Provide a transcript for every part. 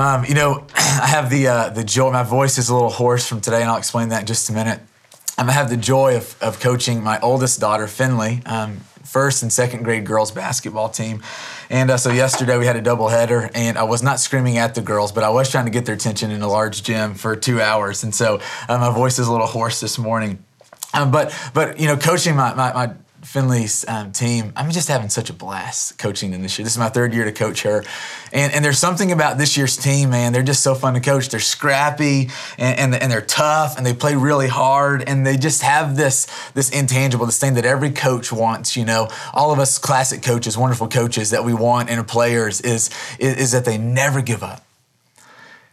Um, you know, I have the uh, the joy. My voice is a little hoarse from today, and I'll explain that in just a minute. Um, I have the joy of, of coaching my oldest daughter, Finley, um, first and second grade girls basketball team. And uh, so yesterday we had a doubleheader, and I was not screaming at the girls, but I was trying to get their attention in a large gym for two hours, and so uh, my voice is a little hoarse this morning. Um, but but you know, coaching my, my, my Finley's um, team, I'm just having such a blast coaching them this year. This is my third year to coach her. And, and there's something about this year's team, man. They're just so fun to coach. They're scrappy and, and, and they're tough and they play really hard and they just have this, this intangible, this thing that every coach wants, you know. All of us classic coaches, wonderful coaches that we want in players is, is, is that they never give up.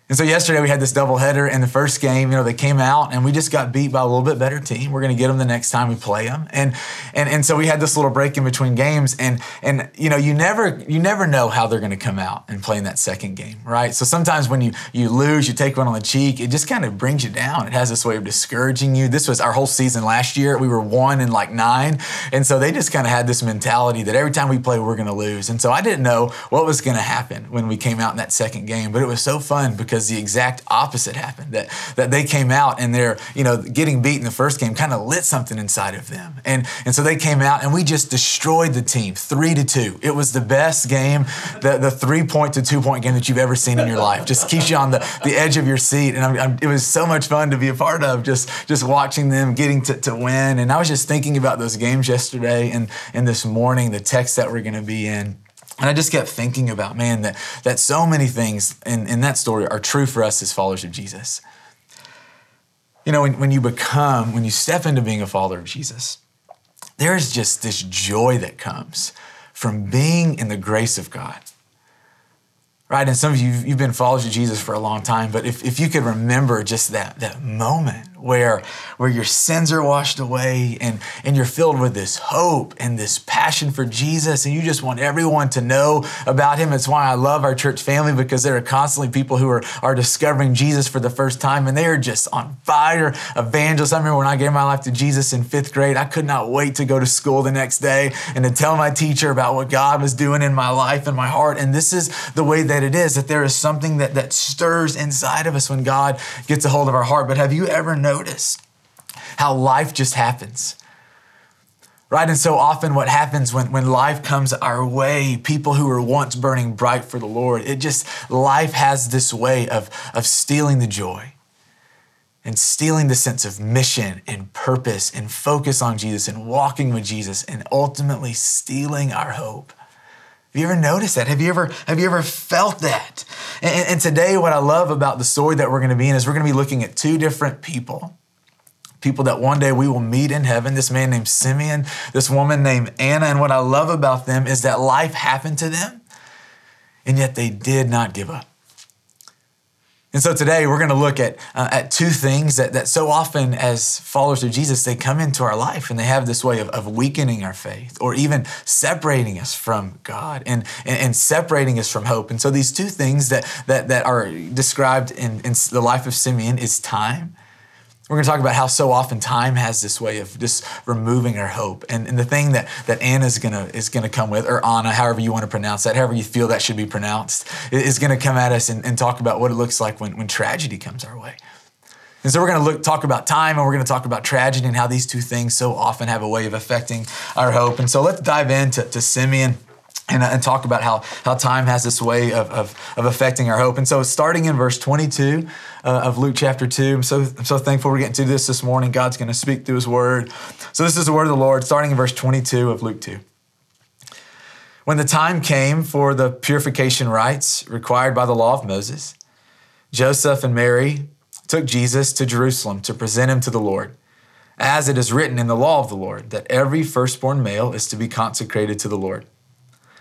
And so yesterday we had this doubleheader in the first game. You know, they came out and we just got beat by a little bit better team. We're going to get them the next time we play them. And and and so we had this little break in between games. And and you know, you never you never know how they're going to come out and play in that second game, right? So sometimes when you you lose, you take one on the cheek. It just kind of brings you down. It has this way of discouraging you. This was our whole season last year. We were one in like nine, and so they just kind of had this mentality that every time we play, we're going to lose. And so I didn't know what was going to happen when we came out in that second game, but it was so fun because because the exact opposite happened. That that they came out and they're you know getting beat in the first game kind of lit something inside of them, and and so they came out and we just destroyed the team three to two. It was the best game, the the three point to two point game that you've ever seen in your life. Just keeps you on the, the edge of your seat, and I'm, I'm, it was so much fun to be a part of. Just just watching them getting to, to win, and I was just thinking about those games yesterday and and this morning, the text that we're going to be in. And I just kept thinking about, man, that, that so many things in, in that story are true for us as followers of Jesus. You know, when, when you become, when you step into being a follower of Jesus, there's just this joy that comes from being in the grace of God right? And some of you, you've been followers of Jesus for a long time, but if, if you could remember just that, that moment where, where your sins are washed away and, and you're filled with this hope and this passion for Jesus, and you just want everyone to know about him. It's why I love our church family because there are constantly people who are, are discovering Jesus for the first time and they are just on fire evangelists. I remember when I gave my life to Jesus in fifth grade, I could not wait to go to school the next day and to tell my teacher about what God was doing in my life and my heart. And this is the way that it is, that there is something that, that stirs inside of us when God gets a hold of our heart. But have you ever noticed how life just happens? Right? And so often, what happens when, when life comes our way, people who were once burning bright for the Lord, it just, life has this way of, of stealing the joy and stealing the sense of mission and purpose and focus on Jesus and walking with Jesus and ultimately stealing our hope. Have you ever noticed that? Have you ever have you ever felt that? And, and today, what I love about the story that we're going to be in is we're going to be looking at two different people. People that one day we will meet in heaven. This man named Simeon, this woman named Anna. And what I love about them is that life happened to them, and yet they did not give up. And so today we're going to look at, uh, at two things that, that so often as followers of Jesus, they come into our life and they have this way of, of weakening our faith or even separating us from God and, and, and, separating us from hope. And so these two things that, that, that are described in, in the life of Simeon is time we're going to talk about how so often time has this way of just removing our hope. And, and the thing that, that Anna is going to is gonna come with, or Anna, however you want to pronounce that, however you feel that should be pronounced, is going to come at us and, and talk about what it looks like when, when tragedy comes our way. And so we're going to look, talk about time and we're going to talk about tragedy and how these two things so often have a way of affecting our hope. And so let's dive into to Simeon and, and talk about how, how time has this way of, of, of affecting our hope. And so, starting in verse 22 uh, of Luke chapter 2, I'm so, I'm so thankful we're getting to this this morning. God's going to speak through his word. So, this is the word of the Lord, starting in verse 22 of Luke 2. When the time came for the purification rites required by the law of Moses, Joseph and Mary took Jesus to Jerusalem to present him to the Lord. As it is written in the law of the Lord, that every firstborn male is to be consecrated to the Lord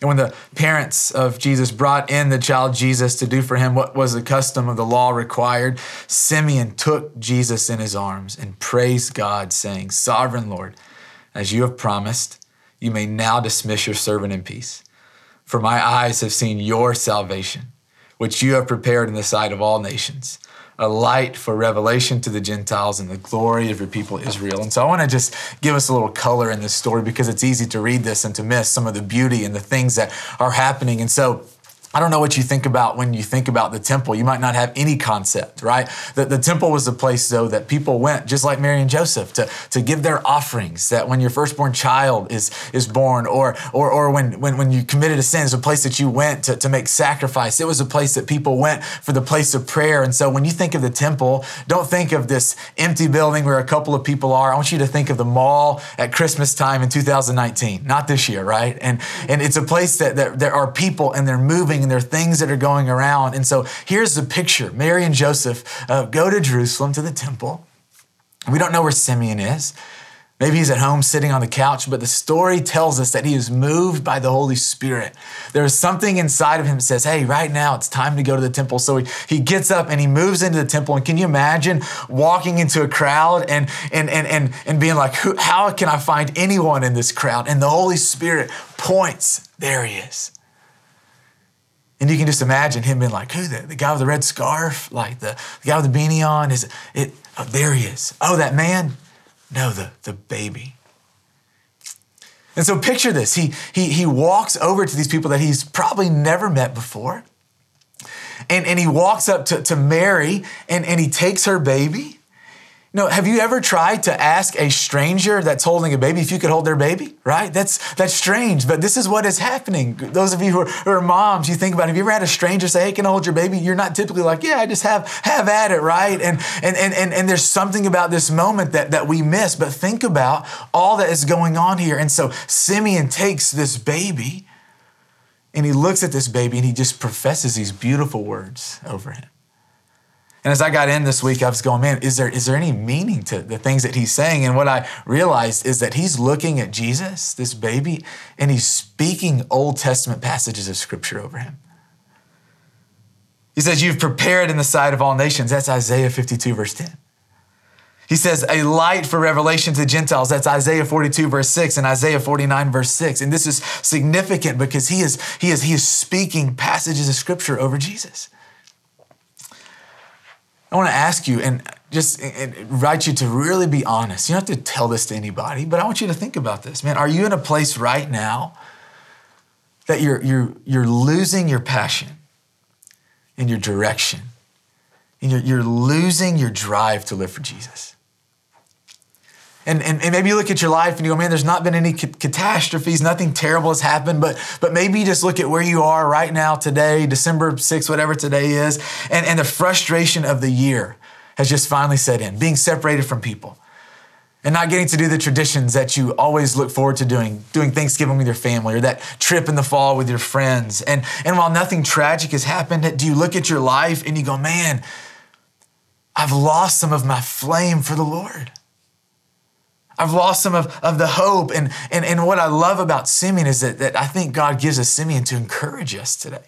And when the parents of Jesus brought in the child Jesus to do for him what was the custom of the law required, Simeon took Jesus in his arms and praised God, saying, Sovereign Lord, as you have promised, you may now dismiss your servant in peace. For my eyes have seen your salvation, which you have prepared in the sight of all nations a light for revelation to the Gentiles and the glory of your people Israel. And so I want to just give us a little color in this story because it's easy to read this and to miss some of the beauty and the things that are happening. And so I don't know what you think about when you think about the temple. You might not have any concept, right? The, the temple was the place, though, that people went, just like Mary and Joseph, to, to give their offerings. That when your firstborn child is, is born, or, or, or when, when, when you committed a sin, it's a place that you went to, to make sacrifice. It was a place that people went for the place of prayer. And so when you think of the temple, don't think of this empty building where a couple of people are. I want you to think of the mall at Christmas time in 2019, not this year, right? And, and it's a place that, that there are people and they're moving and there are things that are going around. And so here's the picture Mary and Joseph uh, go to Jerusalem to the temple. We don't know where Simeon is. Maybe he's at home sitting on the couch, but the story tells us that he is moved by the Holy Spirit. There is something inside of him that says, Hey, right now it's time to go to the temple. So he, he gets up and he moves into the temple. And can you imagine walking into a crowd and, and, and, and, and being like, How can I find anyone in this crowd? And the Holy Spirit points, There he is. And you can just imagine him being like, who, the, the guy with the red scarf? Like the, the guy with the beanie on? Is it, oh, there he is. Oh, that man? No, the, the baby. And so picture this. He, he, he walks over to these people that he's probably never met before. And, and he walks up to, to Mary and, and he takes her baby no, have you ever tried to ask a stranger that's holding a baby if you could hold their baby? Right? That's that's strange, but this is what is happening. Those of you who are, who are, moms, you think about it. Have you ever had a stranger say, "Hey, can I hold your baby?" You're not typically like, "Yeah, I just have have at it," right? And and and and, and there's something about this moment that that we miss. But think about all that is going on here. And so Simeon takes this baby, and he looks at this baby, and he just professes these beautiful words over him. And as I got in this week, I was going, man, is there, is there any meaning to the things that he's saying? And what I realized is that he's looking at Jesus, this baby, and he's speaking Old Testament passages of scripture over him. He says, You've prepared in the sight of all nations. That's Isaiah 52, verse 10. He says, A light for revelation to Gentiles. That's Isaiah 42, verse 6, and Isaiah 49, verse 6. And this is significant because he is, he is, he is speaking passages of scripture over Jesus. I want to ask you and just invite you to really be honest. You don't have to tell this to anybody, but I want you to think about this. Man, are you in a place right now that you're, you're, you're losing your passion and your direction? And you're, you're losing your drive to live for Jesus? And, and, and, maybe you look at your life and you go, man, there's not been any catastrophes, nothing terrible has happened, but, but maybe just look at where you are right now, today, December 6th, whatever today is, and, and the frustration of the year has just finally set in, being separated from people and not getting to do the traditions that you always look forward to doing, doing Thanksgiving with your family or that trip in the fall with your friends. And, and while nothing tragic has happened, do you look at your life and you go, man, I've lost some of my flame for the Lord? I've lost some of, of the hope. And, and, and what I love about Simeon is that, that I think God gives us Simeon to encourage us today.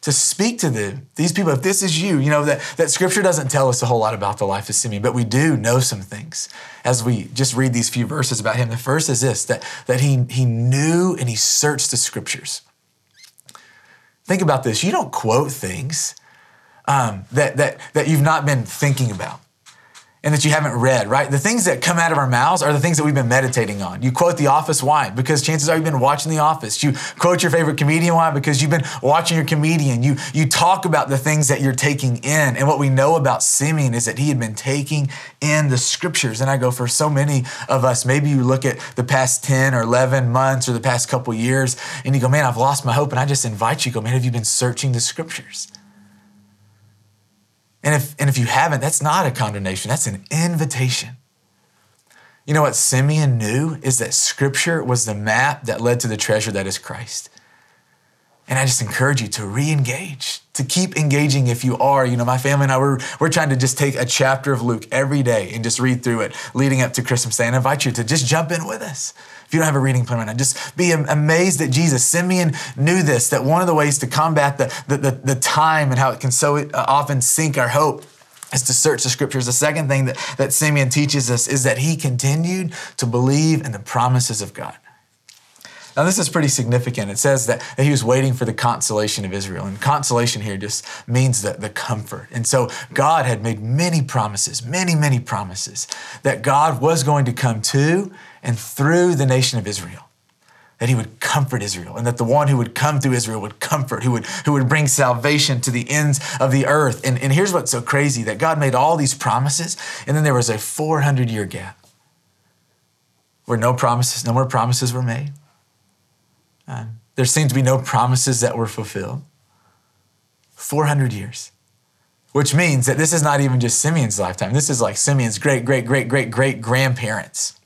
To speak to them, these people, if this is you, you know, that, that scripture doesn't tell us a whole lot about the life of Simeon, but we do know some things as we just read these few verses about him. The first is this that, that he, he knew and he searched the scriptures. Think about this. You don't quote things um, that, that, that you've not been thinking about and that you haven't read, right? The things that come out of our mouths are the things that we've been meditating on. You quote The Office, why? Because chances are you've been watching The Office. You quote your favorite comedian, why? Because you've been watching your comedian. You, you talk about the things that you're taking in. And what we know about Simeon is that he had been taking in the scriptures. And I go, for so many of us, maybe you look at the past 10 or 11 months or the past couple years and you go, man, I've lost my hope. And I just invite you, go, man, have you been searching the scriptures? And if, and if you haven't, that's not a condemnation, that's an invitation. You know what Simeon knew is that scripture was the map that led to the treasure that is Christ. And I just encourage you to re engage, to keep engaging if you are. You know, my family and I, we're, we're trying to just take a chapter of Luke every day and just read through it leading up to Christmas Day. And I invite you to just jump in with us. If you don't have a reading plan right now, just be amazed that Jesus. Simeon knew this, that one of the ways to combat the, the, the, the time and how it can so uh, often sink our hope is to search the scriptures. The second thing that, that Simeon teaches us is that he continued to believe in the promises of God. Now, this is pretty significant. It says that, he was waiting for the consolation of Israel. And consolation here just means the, the comfort. And so God had made many promises, many, many promises that God was going to come to and through the nation of Israel. That he would comfort Israel, and that the one who would come through Israel would comfort, who would, who would bring salvation to the ends of the earth. And, and here's what's so crazy that God made all these promises, and then there was a 400 year gap where no promises, no more promises were made um, there seemed to be no promises that were fulfilled. 400 years, which means that this is not even just Simeon's lifetime. This is like Simeon's great, great, great, great, great grandparents.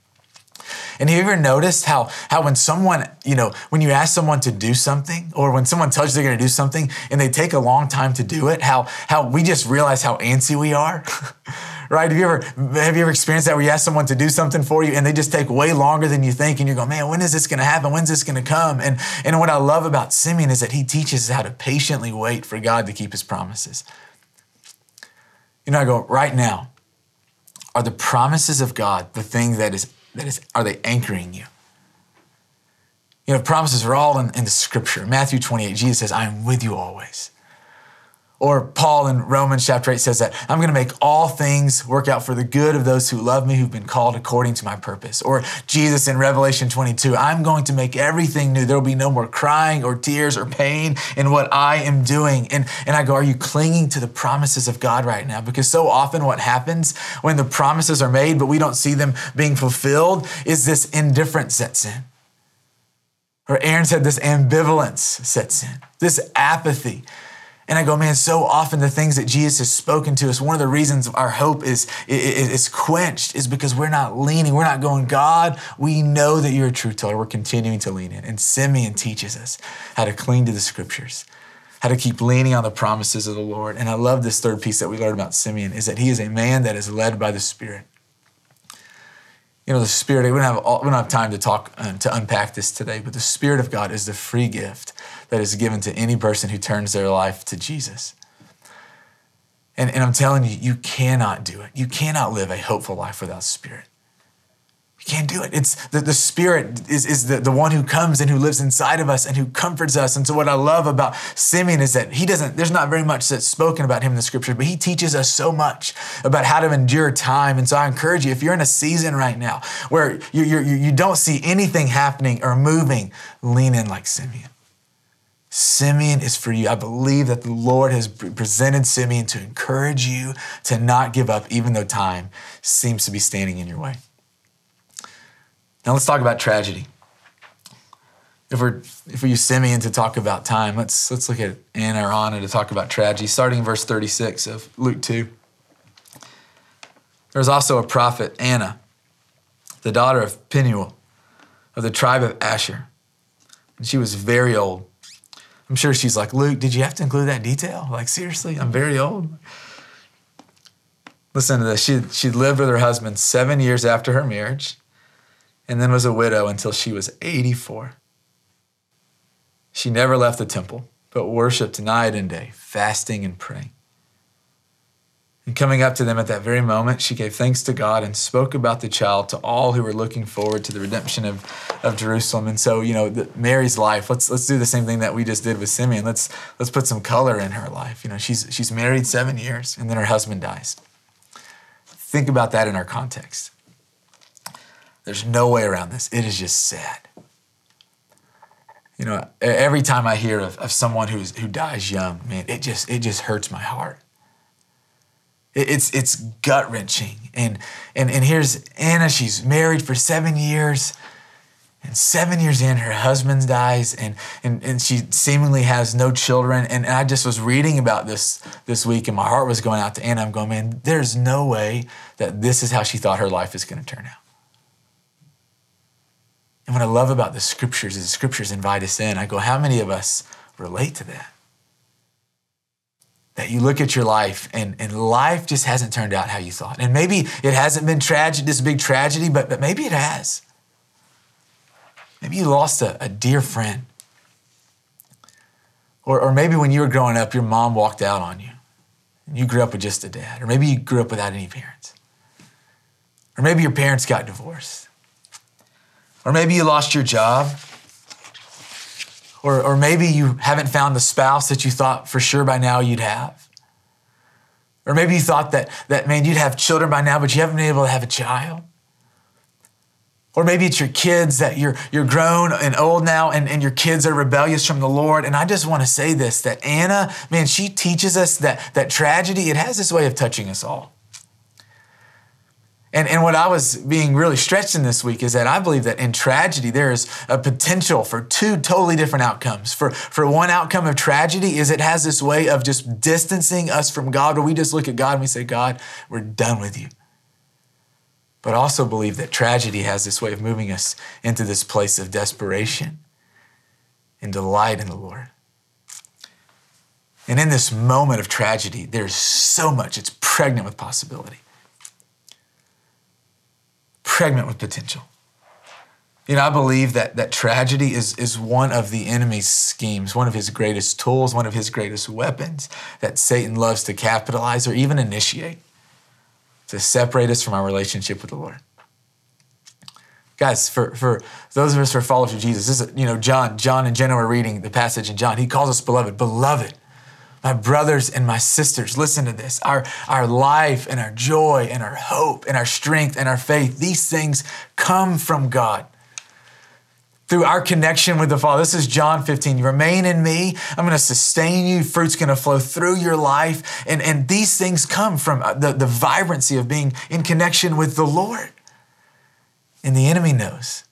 And have you ever noticed how, how when someone, you know, when you ask someone to do something or when someone tells you they're going to do something and they take a long time to do it, how, how we just realize how antsy we are? right? Have you ever have you ever experienced that where you ask someone to do something for you and they just take way longer than you think, and you go, man, when is this going to happen? When's this going to come? And and what I love about Simeon is that he teaches us how to patiently wait for God to keep His promises. You know, I go right now. Are the promises of God the thing that is that is are they anchoring you? You know, promises are all in, in the scripture. Matthew 28, Jesus says, I am with you always. Or Paul in Romans chapter 8 says that I'm going to make all things work out for the good of those who love me, who've been called according to my purpose. Or Jesus in Revelation 22, I'm going to make everything new. There will be no more crying or tears or pain in what I am doing. And, and I go, Are you clinging to the promises of God right now? Because so often what happens when the promises are made, but we don't see them being fulfilled, is this indifference sets in. Or Aaron said, this ambivalence sets in, this apathy. And I go, man, so often the things that Jesus has spoken to us, one of the reasons our hope is, is, is quenched is because we're not leaning. We're not going, God, we know that you're a truth teller. We're continuing to lean in. And Simeon teaches us how to cling to the scriptures, how to keep leaning on the promises of the Lord. And I love this third piece that we learned about Simeon is that he is a man that is led by the Spirit. You know, the Spirit, we don't have, all, we don't have time to talk, uh, to unpack this today, but the Spirit of God is the free gift that is given to any person who turns their life to Jesus. And, and I'm telling you, you cannot do it. You cannot live a hopeful life without Spirit. Can't do it. It's the, the Spirit is, is the, the one who comes and who lives inside of us and who comforts us. And so, what I love about Simeon is that he doesn't, there's not very much that's spoken about him in the scripture, but he teaches us so much about how to endure time. And so, I encourage you, if you're in a season right now where you, you, you don't see anything happening or moving, lean in like Simeon. Simeon is for you. I believe that the Lord has presented Simeon to encourage you to not give up, even though time seems to be standing in your way. Now let's talk about tragedy. If we're if we use Simeon to talk about time, let's let's look at Anna or Anna to talk about tragedy, starting in verse 36 of Luke 2. There's also a prophet, Anna, the daughter of Penuel, of the tribe of Asher. And she was very old I'm sure she's like, Luke, did you have to include that detail? Like, seriously, I'm very old. Listen to this. She, she lived with her husband seven years after her marriage and then was a widow until she was 84. She never left the temple, but worshiped night and day, fasting and praying. And coming up to them at that very moment, she gave thanks to God and spoke about the child to all who were looking forward to the redemption of, of Jerusalem. And so, you know, the, Mary's life, let's, let's do the same thing that we just did with Simeon. Let's, let's put some color in her life. You know, she's, she's married seven years and then her husband dies. Think about that in our context. There's no way around this. It is just sad. You know, every time I hear of, of someone who's, who dies young, man, it just, it just hurts my heart. It's it's gut wrenching. And and and here's Anna. She's married for seven years. And seven years in, her husband dies, and, and, and she seemingly has no children. And I just was reading about this this week, and my heart was going out to Anna. I'm going, man, there's no way that this is how she thought her life is going to turn out. And what I love about the scriptures is the scriptures invite us in. I go, how many of us relate to that. That you look at your life and, and life just hasn't turned out how you thought. And maybe it hasn't been tragic, this big tragedy, but, but maybe it has. Maybe you lost a, a dear friend. Or, or maybe when you were growing up, your mom walked out on you. And You grew up with just a dad. Or maybe you grew up without any parents. Or maybe your parents got divorced. Or maybe you lost your job. Or, or maybe you haven't found the spouse that you thought for sure by now you'd have. Or maybe you thought that, that man, you'd have children by now, but you haven't been able to have a child. Or maybe it's your kids that you're, you're grown and old now and, and your kids are rebellious from the Lord. And I just want to say this that Anna, man, she teaches us that, that tragedy, it has this way of touching us all. And, and what I was being really stretched in this week is that I believe that in tragedy, there is a potential for two totally different outcomes. For, for one outcome of tragedy is it has this way of just distancing us from God, where we just look at God and we say, God, we're done with you. But also believe that tragedy has this way of moving us into this place of desperation and delight in the Lord. And in this moment of tragedy, there's so much, it's pregnant with possibility pregnant with potential. You know, I believe that, that tragedy is, is one of the enemy's schemes, one of his greatest tools, one of his greatest weapons that Satan loves to capitalize or even initiate to separate us from our relationship with the Lord. Guys, for, for those of us who are followers of Jesus, this is, you know, John, John and Jenna were reading the passage in John. He calls us beloved, beloved my brothers and my sisters, listen to this. Our, our life and our joy and our hope and our strength and our faith, these things come from God through our connection with the Father. This is John 15. You remain in me. I'm going to sustain you. Fruit's going to flow through your life. And, and these things come from uh, the, the vibrancy of being in connection with the Lord. And the enemy knows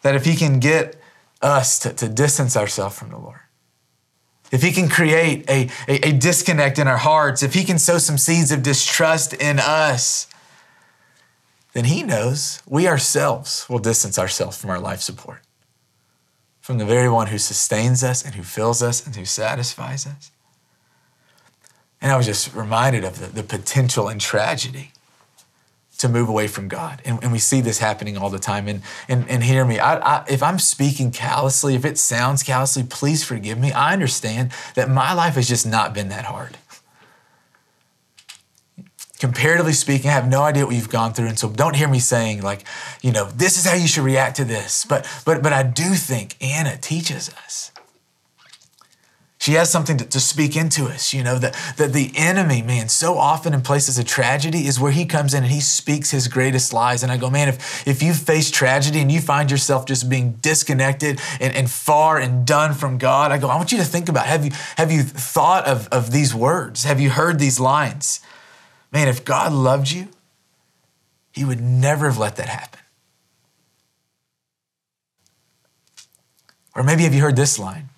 that if he can get us to, to distance ourselves from the Lord, if he can create a, a, a, disconnect in our hearts, if he can sow some seeds of distrust in us, then he knows we ourselves will distance ourselves from our life support, from the very one who sustains us and who fills us and who satisfies us. And I was just reminded of the, the potential and tragedy to move away from God. And, and, we see this happening all the time. And, and, and hear me, I, I, if I'm speaking callously, if it sounds callously, please forgive me. I understand that my life has just not been that hard. Comparatively speaking, I have no idea what you've gone through. And so don't hear me saying, like, you know, this is how you should react to this. But, but, but I do think Anna teaches us she has something to, to, speak into us. You know, that, that the enemy, man, so often in places of tragedy is where he comes in and he speaks his greatest lies. And I go, man, if, if you face tragedy and you find yourself just being disconnected and, and far and done from God, I go, I want you to think about have you, have you thought of, of these words? Have you heard these lines? Man, if God loved you, he would never have let that happen. Or maybe have you heard this line?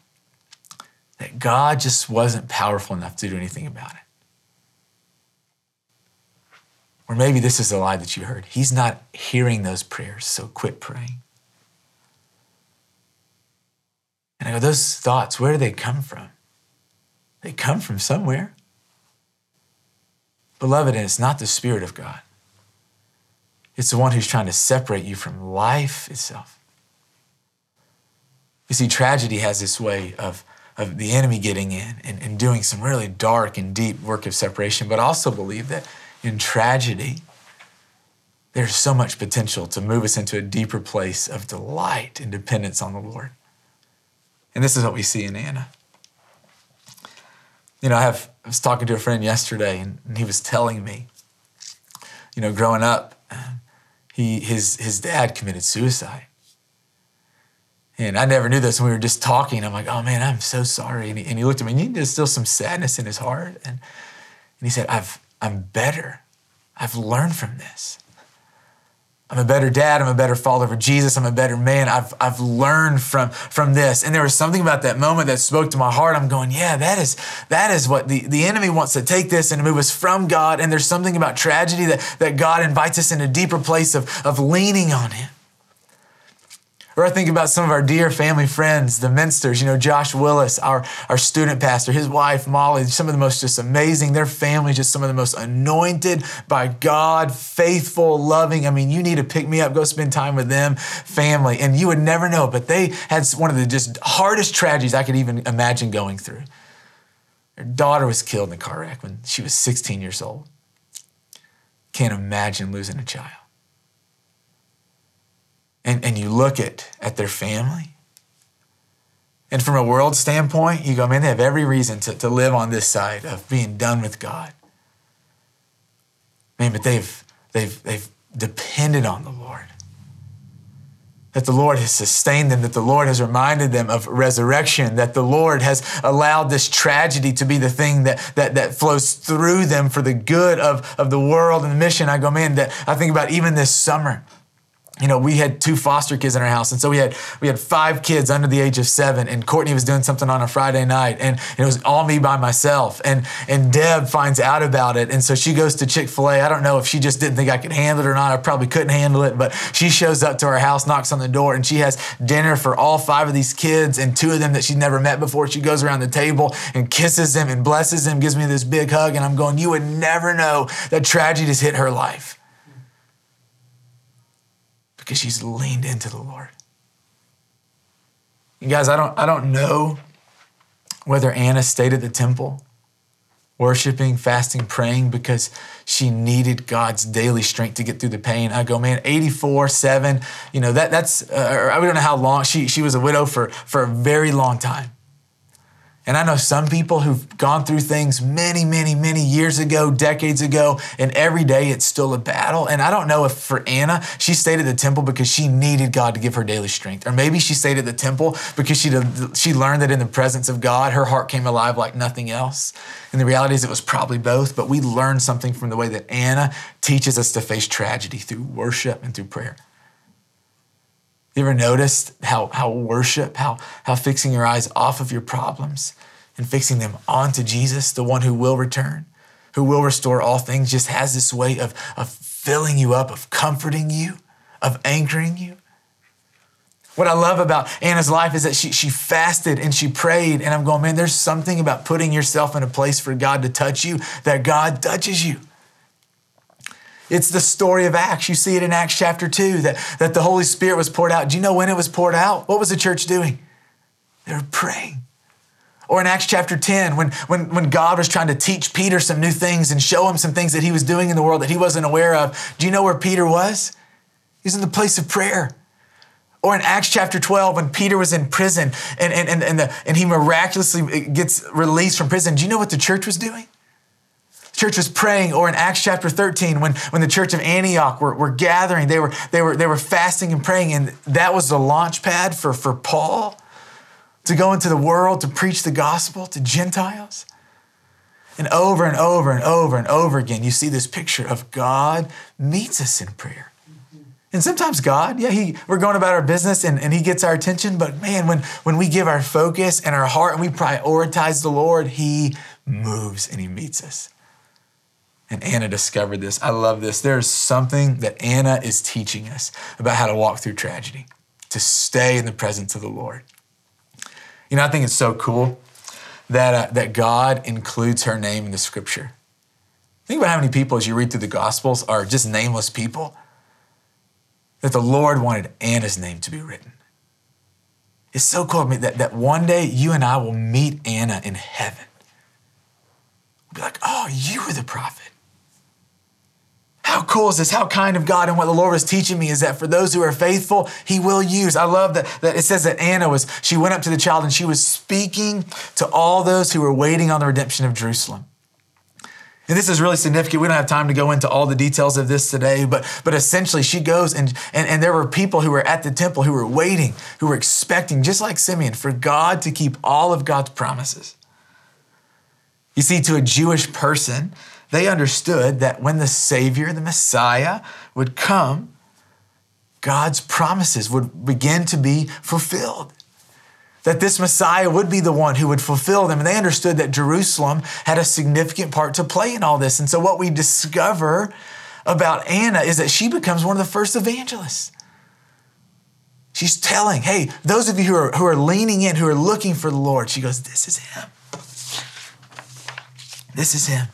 That God just wasn't powerful enough to do anything about it. Or maybe this is a lie that you heard. He's not hearing those prayers, so quit praying. And I go, those thoughts, where do they come from? They come from somewhere. Beloved, and it's not the Spirit of God. It's the one who's trying to separate you from life itself. You see, tragedy has this way of of the enemy getting in and, and doing some really dark and deep work of separation, but also believe that in tragedy, there's so much potential to move us into a deeper place of delight and dependence on the Lord. And this is what we see in Anna. You know, I, have, I was talking to a friend yesterday, and, and he was telling me, you know, growing up, uh, he, his, his dad committed suicide. And I never knew this. And we were just talking. I'm like, oh man, I'm so sorry. And he, and he looked at me and there's still some sadness in his heart. And, and he said, I've, I'm better. I've learned from this. I'm a better dad. I'm a better follower of Jesus. I'm a better man. I've, I've learned from, from this. And there was something about that moment that spoke to my heart. I'm going, yeah, that is, that is what the, the enemy wants to take this and move us from God. And there's something about tragedy that, that God invites us in a deeper place of, of leaning on Him Or I think about some of our dear family friends, the Minsters, you know, Josh Willis, our, our student pastor, his wife, Molly, some of the most just amazing, their family, just some of the most anointed by God, faithful, loving. I mean, you need to pick me up, go spend time with them, family. And you would never know, but they had one of the just hardest tragedies I could even imagine going through. Their daughter was killed in a car wreck when she was 16 years old. Can't imagine losing a child and, and you look at, at their family. And from a world standpoint, you go, man, they have every reason to, to live on this side of being done with God. Man, but they've, they've, they've depended on the Lord. That the Lord has sustained them, that the Lord has reminded them of resurrection, that the Lord has allowed this tragedy to be the thing that, that, that flows through them for the good of, of the world and the mission. I go, man, that I think about even this summer you know, we had two foster kids in our house, and so we had we had five kids under the age of seven. And Courtney was doing something on a Friday night, and, it was all me by myself. And and Deb finds out about it, and so she goes to Chick Fil A. I don't know if she just didn't think I could handle it or not. I probably couldn't handle it, but she shows up to our house, knocks on the door, and she has dinner for all five of these kids and two of them that she'd never met before. She goes around the table and kisses them and blesses them, gives me this big hug, and I'm going, you would never know that tragedy has hit her life because she's leaned into the Lord. You guys, I don't, I don't know whether Anna stayed at the temple worshiping, fasting, praying because she needed God's daily strength to get through the pain. I go, man, 84, 7, you know, that that's, uh, I don't know how long, she, she was a widow for, for a very long time. And I know some people who've gone through things many, many, many years ago, decades ago, and every day it's still a battle. And I don't know if for Anna, she stayed at the temple because she needed God to give her daily strength. Or maybe she stayed at the temple because she, she learned that in the presence of God, her heart came alive like nothing else. And the reality is it was probably both, but we learned something from the way that Anna teaches us to face tragedy through worship and through prayer. You ever noticed how, how worship, how, how fixing your eyes off of your problems and fixing them onto Jesus, the one who will return, who will restore all things, just has this way of, of filling you up, of comforting you, of anchoring you? What I love about Anna's life is that she, she fasted and she prayed. And I'm going, man, there's something about putting yourself in a place for God to touch you that God touches you. It's the story of Acts. You see it in Acts chapter 2 that, that the Holy Spirit was poured out. Do you know when it was poured out? What was the church doing? They were praying. Or in Acts chapter 10, when, when, when God was trying to teach Peter some new things and show him some things that he was doing in the world that he wasn't aware of, do you know where Peter was? He's in the place of prayer. Or in Acts chapter 12, when Peter was in prison and, and, and, and, the, and he miraculously gets released from prison, do you know what the church was doing? Church was praying, or in Acts chapter 13, when, when the church of Antioch were, were gathering, they were, they, were, they were fasting and praying, and that was the launch pad for, for Paul to go into the world to preach the gospel to Gentiles. And over and over and over and over again, you see this picture of God meets us in prayer. And sometimes God, yeah, he, we're going about our business and, and He gets our attention, but man, when, when we give our focus and our heart and we prioritize the Lord, He moves and He meets us. And Anna discovered this. I love this. There's something that Anna is teaching us about how to walk through tragedy, to stay in the presence of the Lord. You know, I think it's so cool that, uh, that God includes her name in the scripture. Think about how many people, as you read through the Gospels, are just nameless people. That the Lord wanted Anna's name to be written. It's so cool that, that one day you and I will meet Anna in heaven. We'll be like, oh, you were the prophet. How cool is this? How kind of God. And what the Lord was teaching me is that for those who are faithful, He will use. I love that, that it says that Anna was, she went up to the child and she was speaking to all those who were waiting on the redemption of Jerusalem. And this is really significant. We don't have time to go into all the details of this today, but, but essentially she goes and, and, and there were people who were at the temple who were waiting, who were expecting, just like Simeon, for God to keep all of God's promises. You see, to a Jewish person, they understood that when the Savior, the Messiah, would come, God's promises would begin to be fulfilled. That this Messiah would be the one who would fulfill them. And they understood that Jerusalem had a significant part to play in all this. And so, what we discover about Anna is that she becomes one of the first evangelists. She's telling, hey, those of you who are, who are leaning in, who are looking for the Lord, she goes, this is him. This is him.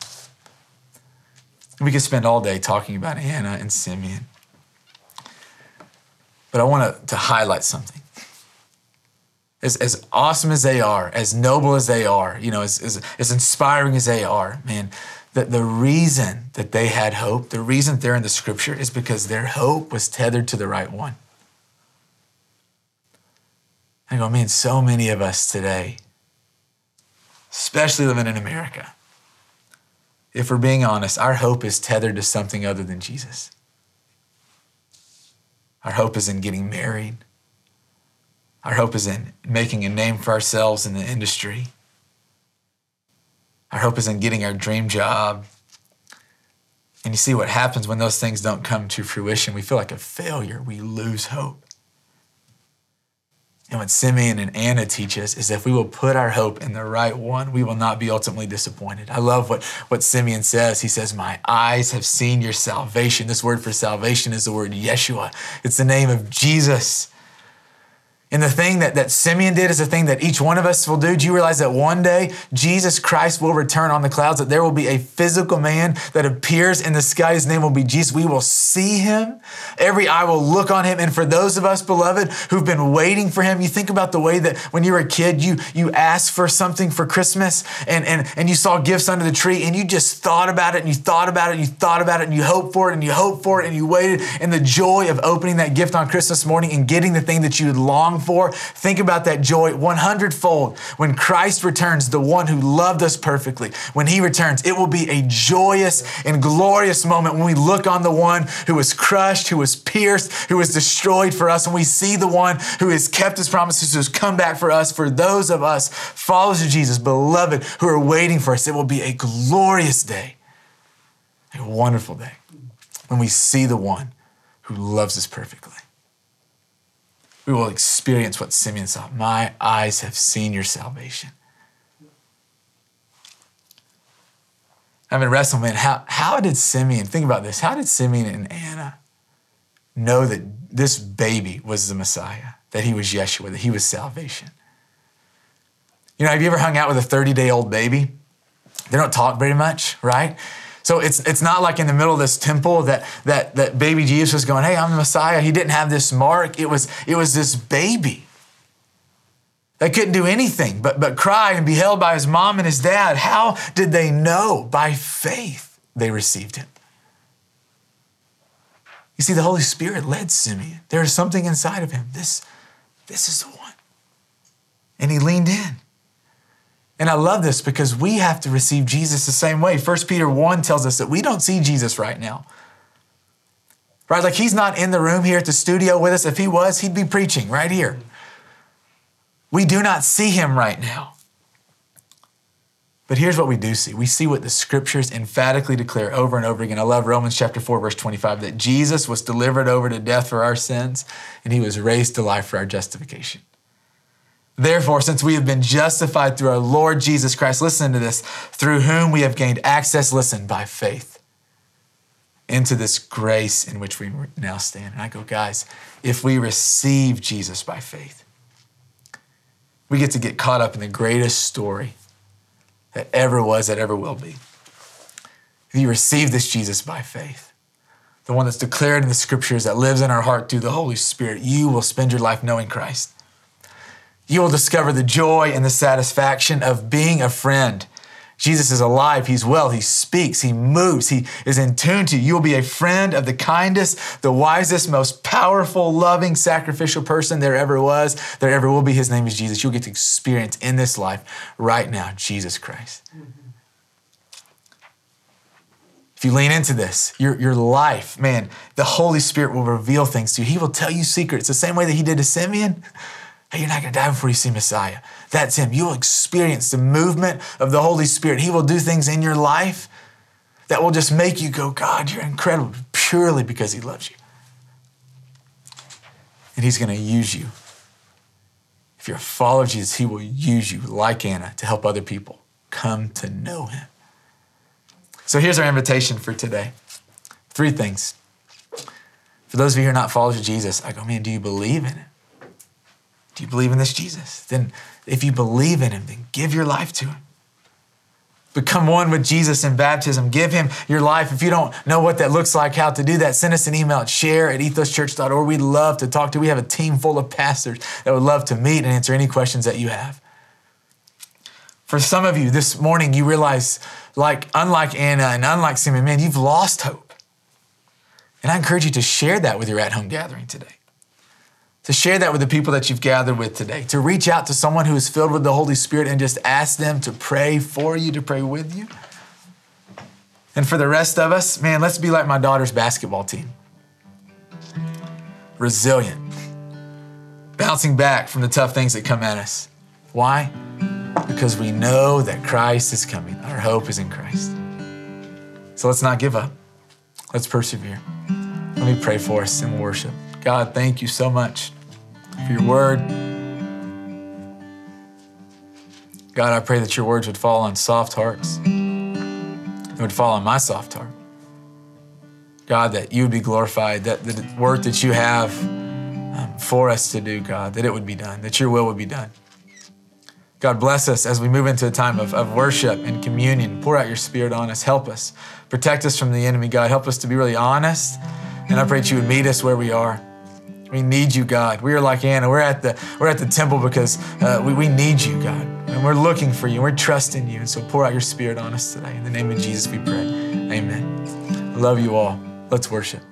We could spend all day talking about Anna and Simeon. But I want to, highlight something. As, as awesome as they are, as noble as they are, you know, as, as, as inspiring as they are, man, that the reason that they had hope, the reason they're in the scripture is because their hope was tethered to the right one. I go, man, so many of us today, especially living in America, if we're being honest, our hope is tethered to something other than Jesus. Our hope is in getting married. Our hope is in making a name for ourselves in the industry. Our hope is in getting our dream job. And you see what happens when those things don't come to fruition. We feel like a failure. We lose hope. And what Simeon and Anna teach us is if we will put our hope in the right one, we will not be ultimately disappointed. I love what, what Simeon says. He says, My eyes have seen your salvation. This word for salvation is the word Yeshua, it's the name of Jesus. And the thing that, that Simeon did is the thing that each one of us will do. Do you realize that one day Jesus Christ will return on the clouds, that there will be a physical man that appears in the sky? His name will be Jesus. We will see him. Every eye will look on him. And for those of us, beloved, who've been waiting for him, you think about the way that when you were a kid, you, you asked for something for Christmas and, and, and you saw gifts under the tree and you just thought about it and you thought about it and you thought about it and you hoped for it and you hoped for it and you waited. And the joy of opening that gift on Christmas morning and getting the thing that you had longed for. Think about that joy 100 fold when Christ returns, the one who loved us perfectly. When he returns, it will be a joyous and glorious moment when we look on the one who was crushed, who was pierced, who was destroyed for us, and we see the one who has kept his promises, who has come back for us. For those of us, followers of Jesus, beloved, who are waiting for us, it will be a glorious day, a wonderful day when we see the one who loves us perfectly we will experience what Simeon saw. My eyes have seen your salvation. I've been wrestling, man. How, how did Simeon, think about this, how did Simeon and Anna know that this baby was the Messiah, that he was Yeshua, that he was salvation? You know, have you ever hung out with a 30 day old baby? They don't talk very much, right? So it's, it's not like in the middle of this temple that, that, that baby Jesus was going, hey, I'm the Messiah. He didn't have this mark. It was, it was this baby that couldn't do anything but, but cry and be held by his mom and his dad. How did they know? By faith they received him. You see, the Holy Spirit led Simeon. There is something inside of him. This, this is the one. And he leaned in. And I love this because we have to receive Jesus the same way. 1 Peter 1 tells us that we don't see Jesus right now. Right? Like he's not in the room here at the studio with us. If he was, he'd be preaching right here. We do not see him right now. But here's what we do see. We see what the scriptures emphatically declare over and over again. I love Romans chapter 4 verse 25 that Jesus was delivered over to death for our sins and he was raised to life for our justification. Therefore, since we have been justified through our Lord Jesus Christ, listen to this, through whom we have gained access, listen, by faith into this grace in which we now stand. And I go, guys, if we receive Jesus by faith, we get to get caught up in the greatest story that ever was, that ever will be. If you receive this Jesus by faith, the one that's declared in the scriptures that lives in our heart through the Holy Spirit, you will spend your life knowing Christ you will discover the joy and the satisfaction of being a friend. Jesus is alive, he's well, he speaks, he moves, he is in tune to you. You will be a friend of the kindest, the wisest, most powerful, loving, sacrificial person there ever was, there ever will be. His name is Jesus. You'll get to experience in this life right now Jesus Christ. If you lean into this, your, your life, man, the Holy Spirit will reveal things to you. He will tell you secrets the same way that he did to Simeon. Hey, you're not going to die before you see Messiah. That's Him. You'll experience the movement of the Holy Spirit. He will do things in your life that will just make you go, God, you're incredible, purely because He loves you. And He's going to use you. If you're a follower of Jesus, He will use you, like Anna, to help other people come to know Him. So here's our invitation for today three things. For those of you who are not followers of Jesus, I go, man, do you believe in it? Do you believe in this Jesus? Then, if you believe in him, then give your life to him. Become one with Jesus in baptism. Give him your life. If you don't know what that looks like, how to do that, send us an email at share at ethoschurch.org. We'd love to talk to you. We have a team full of pastors that would love to meet and answer any questions that you have. For some of you this morning, you realize, like unlike Anna and unlike Simon, man, you've lost hope. And I encourage you to share that with your at home gathering today to share that with the people that you've gathered with today, to reach out to someone who is filled with the Holy Spirit and just ask them to pray for you, to pray with you. And for the rest of us, man, let's be like my daughter's basketball team resilient, bouncing back from the tough things that come at us. Why? Because we know that Christ is coming. Our hope is in Christ. So let's not give up. Let's persevere. Let me pray for us and worship. God, thank you so much for your word. God, I pray that your words would fall on soft hearts. It would fall on my soft heart. God, that you would be glorified, that the work that you have um, for us to do, God, that it would be done, that your will would be done. God, bless us as we move into a time of, of worship and communion. Pour out your spirit on us. Help us. Protect us from the enemy, God. Help us to be really honest. And I pray that you would meet us where we are. We need you, God. We are like Anna. We're at the we're at the temple because uh, we, we need you, God. And we're looking for you. We're trusting you. And so pour out your spirit on us today. In the name of Jesus, we pray. Amen. Love you all. Let's worship.